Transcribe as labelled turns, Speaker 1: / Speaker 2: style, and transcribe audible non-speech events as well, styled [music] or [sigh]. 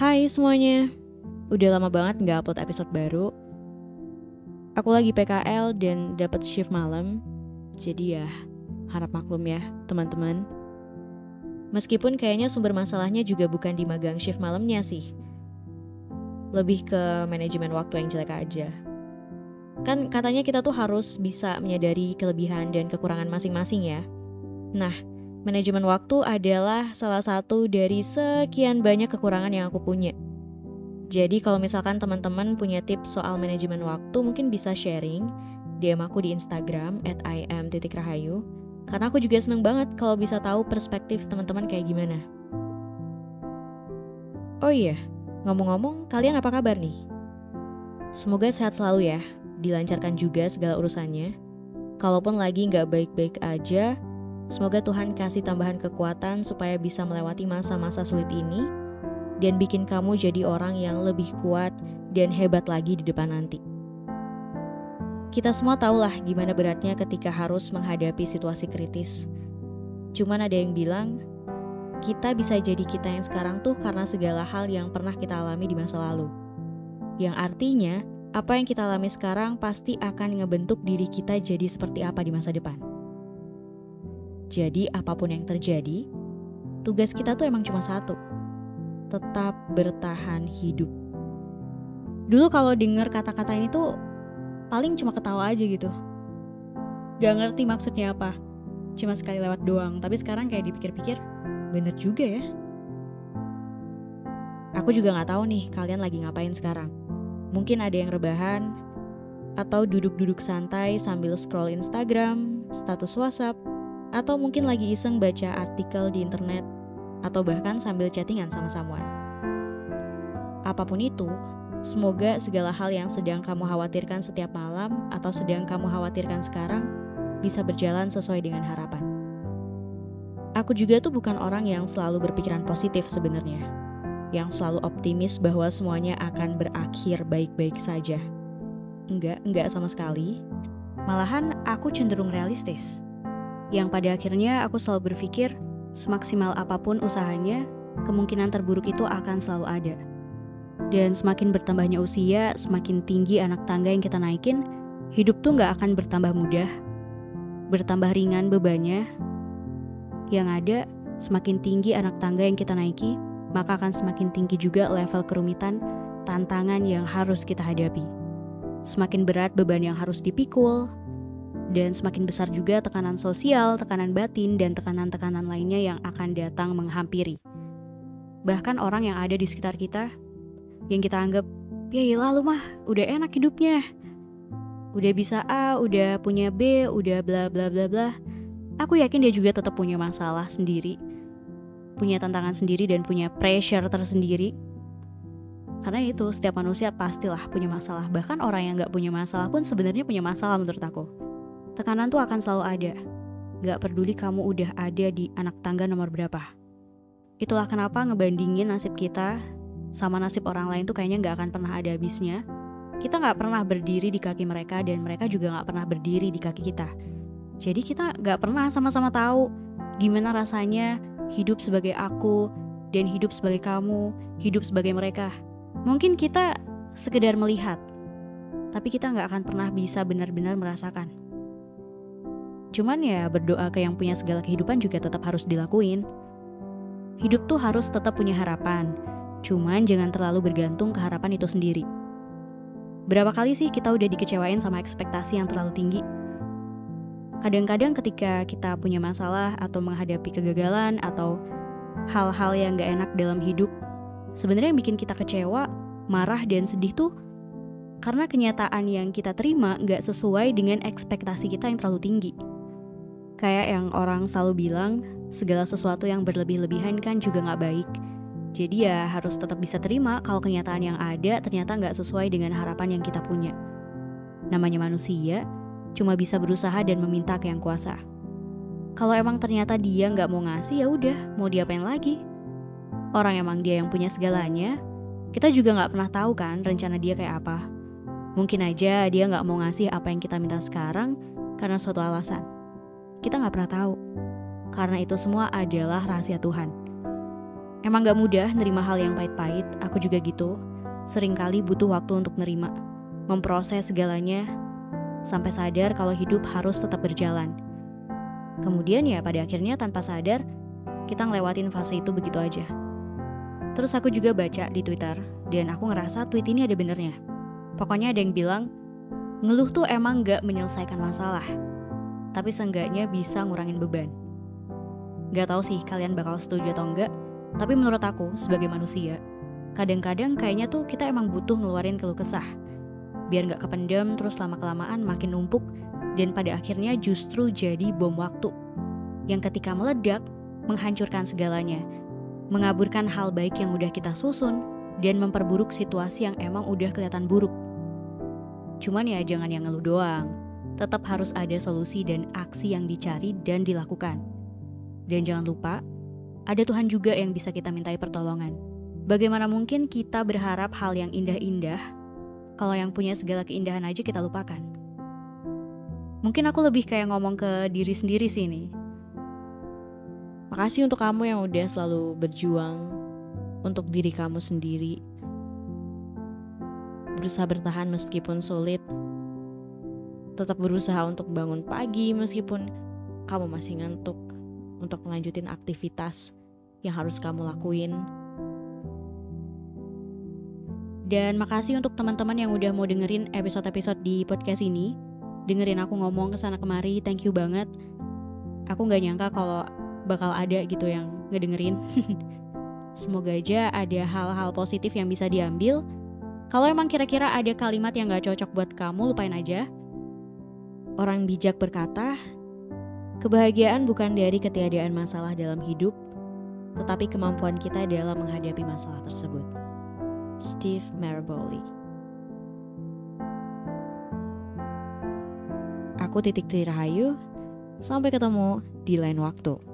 Speaker 1: Hai semuanya, udah lama banget nggak upload episode baru. Aku lagi PKL dan dapat shift malam, jadi ya harap maklum ya teman-teman. Meskipun kayaknya sumber masalahnya juga bukan di magang shift malamnya sih. Lebih ke manajemen waktu yang jelek aja. Kan katanya kita tuh harus bisa menyadari kelebihan dan kekurangan masing-masing ya. Nah, Manajemen waktu adalah salah satu dari sekian banyak kekurangan yang aku punya. Jadi kalau misalkan teman-teman punya tips soal manajemen waktu mungkin bisa sharing DM aku di Instagram at im.rahayu karena aku juga seneng banget kalau bisa tahu perspektif teman-teman kayak gimana. Oh iya, ngomong-ngomong kalian apa kabar nih? Semoga sehat selalu ya, dilancarkan juga segala urusannya. Kalaupun lagi nggak baik-baik aja, Semoga Tuhan kasih tambahan kekuatan supaya bisa melewati masa-masa sulit ini dan bikin kamu jadi orang yang lebih kuat dan hebat lagi di depan nanti. Kita semua tahulah gimana beratnya ketika harus menghadapi situasi kritis. Cuman ada yang bilang, kita bisa jadi kita yang sekarang tuh karena segala hal yang pernah kita alami di masa lalu. Yang artinya, apa yang kita alami sekarang pasti akan ngebentuk diri kita jadi seperti apa di masa depan. Jadi apa pun yang terjadi, tugas kita tuh emang cuma satu. Tetap bertahan hidup. Dulu kalau denger kata-kata ini tuh paling cuma ketawa aja gitu. Gak ngerti maksudnya apa. Cuma sekali lewat doang, tapi sekarang kayak dipikir-pikir, bener juga ya. Aku juga gak tahu nih kalian lagi ngapain sekarang. Mungkin ada yang rebahan, atau duduk-duduk santai sambil scroll Instagram, status WhatsApp, atau mungkin lagi iseng baca artikel di internet, atau bahkan sambil chattingan sama someone. Apa pun itu, semoga segala hal yang sedang kamu khawatirkan setiap malam atau sedang kamu khawatirkan sekarang bisa berjalan sesuai dengan harapan. Aku juga tuh bukan orang yang selalu berpikiran positif sebenarnya, yang selalu optimis bahwa semuanya akan berakhir baik-baik saja. Enggak, enggak sama sekali. Malahan aku cenderung realistis yang pada akhirnya aku selalu berpikir, semaksimal apa pun usahanya, kemungkinan terburuk itu akan selalu ada. Dan semakin bertambahnya usia, semakin tinggi anak tangga yang kita naikin, hidup tuh nggak akan bertambah mudah, bertambah ringan bebannya. Yang ada, semakin tinggi anak tangga yang kita naiki, maka akan semakin tinggi juga level kerumitan, tantangan yang harus kita hadapi. Semakin berat beban yang harus dipikul, dan semakin besar juga tekanan sosial, tekanan batin, dan tekanan-tekanan lainnya yang akan datang menghampiri. Bahkan orang yang ada di sekitar kita, yang kita anggap, ya ilah lu mah, udah enak hidupnya. Udah bisa A, udah punya B, udah bla bla bla bla. Aku yakin dia juga tetap punya masalah sendiri. Punya tantangan sendiri dan punya pressure tersendiri. Karena itu, setiap manusia pastilah punya masalah. Bahkan orang yang gak punya masalah pun sebenarnya punya masalah menurut aku. Tekanan tuh akan selalu ada. Gak peduli kamu udah ada di anak tangga nomor berapa. Itulah kenapa ngebandingin nasib kita sama nasib orang lain tuh kayaknya gak akan pernah ada habisnya. Kita gak pernah berdiri di kaki mereka dan mereka juga gak pernah berdiri di kaki kita. Jadi kita gak pernah sama-sama tahu gimana rasanya hidup sebagai aku dan hidup sebagai kamu, hidup sebagai mereka. Mungkin kita sekedar melihat, tapi kita nggak akan pernah bisa benar-benar merasakan. Cuman ya berdoa ke yang punya segala kehidupan juga tetap harus dilakuin. Hidup tuh harus tetap punya harapan, cuman jangan terlalu bergantung ke harapan itu sendiri. Berapa kali sih kita udah dikecewain sama ekspektasi yang terlalu tinggi? Kadang-kadang ketika kita punya masalah atau menghadapi kegagalan atau hal-hal yang gak enak dalam hidup, sebenarnya yang bikin kita kecewa, marah, dan sedih tuh karena kenyataan yang kita terima gak sesuai dengan ekspektasi kita yang terlalu tinggi. Kayak yang orang selalu bilang, segala sesuatu yang berlebih-lebihan kan juga gak baik. Jadi ya harus tetap bisa terima kalau kenyataan yang ada ternyata gak sesuai dengan harapan yang kita punya. Namanya manusia, cuma bisa berusaha dan meminta ke yang kuasa. Kalau emang ternyata dia nggak mau ngasih ya udah, mau diapain lagi? Orang emang dia yang punya segalanya, kita juga nggak pernah tahu kan rencana dia kayak apa. Mungkin aja dia nggak mau ngasih apa yang kita minta sekarang karena suatu alasan. Kita nggak pernah tahu, karena itu semua adalah rahasia Tuhan. Emang gak mudah nerima hal yang pahit-pahit, aku juga gitu. Seringkali butuh waktu untuk nerima, memproses segalanya, sampai sadar kalau hidup harus tetap berjalan. Kemudian ya pada akhirnya tanpa sadar, kita ngelewatin fase itu begitu aja. Terus aku juga baca di Twitter, dan aku ngerasa tweet ini ada benernya. Pokoknya ada yang bilang, ngeluh tuh emang gak menyelesaikan masalah, tapi seenggaknya bisa ngurangin beban. Gak tahu sih kalian bakal setuju atau enggak, tapi menurut aku, sebagai manusia, kadang-kadang kayaknya tuh kita emang butuh ngeluarin keluh kesah. Biar nggak kependam terus lama-kelamaan makin numpuk dan pada akhirnya justru jadi bom waktu. Yang ketika meledak, menghancurkan segalanya. Mengaburkan hal baik yang udah kita susun dan memperburuk situasi yang emang udah kelihatan buruk. Cuman ya jangan yang ngeluh doang. Tetap harus ada solusi dan aksi yang dicari dan dilakukan. Dan jangan lupa, ada Tuhan juga yang bisa kita mintai pertolongan. Bagaimana mungkin kita berharap hal yang indah-indah kalau yang punya segala keindahan aja kita lupakan? Mungkin aku lebih kayak ngomong ke diri sendiri sih ini. Makasih untuk kamu yang udah selalu berjuang untuk diri kamu sendiri. Berusaha bertahan meskipun sulit. Tetap berusaha untuk bangun pagi meskipun kamu masih ngantuk untuk melanjutin aktivitas yang harus kamu lakuin. Dan makasih untuk teman-teman yang udah mau dengerin episode-episode di podcast ini. Dengerin aku ngomong ke sana kemari, thank you banget. Aku gak nyangka kalau bakal ada gitu yang ngedengerin. [laughs] Semoga aja ada hal-hal positif yang bisa diambil. Kalau emang kira-kira ada kalimat yang gak cocok buat kamu, lupain aja. Orang bijak berkata, Kebahagiaan bukan dari ketiadaan masalah dalam hidup, tetapi kemampuan kita dalam menghadapi masalah tersebut. Steve Maraboli Aku Titik Tirahayu, sampai ketemu di lain waktu.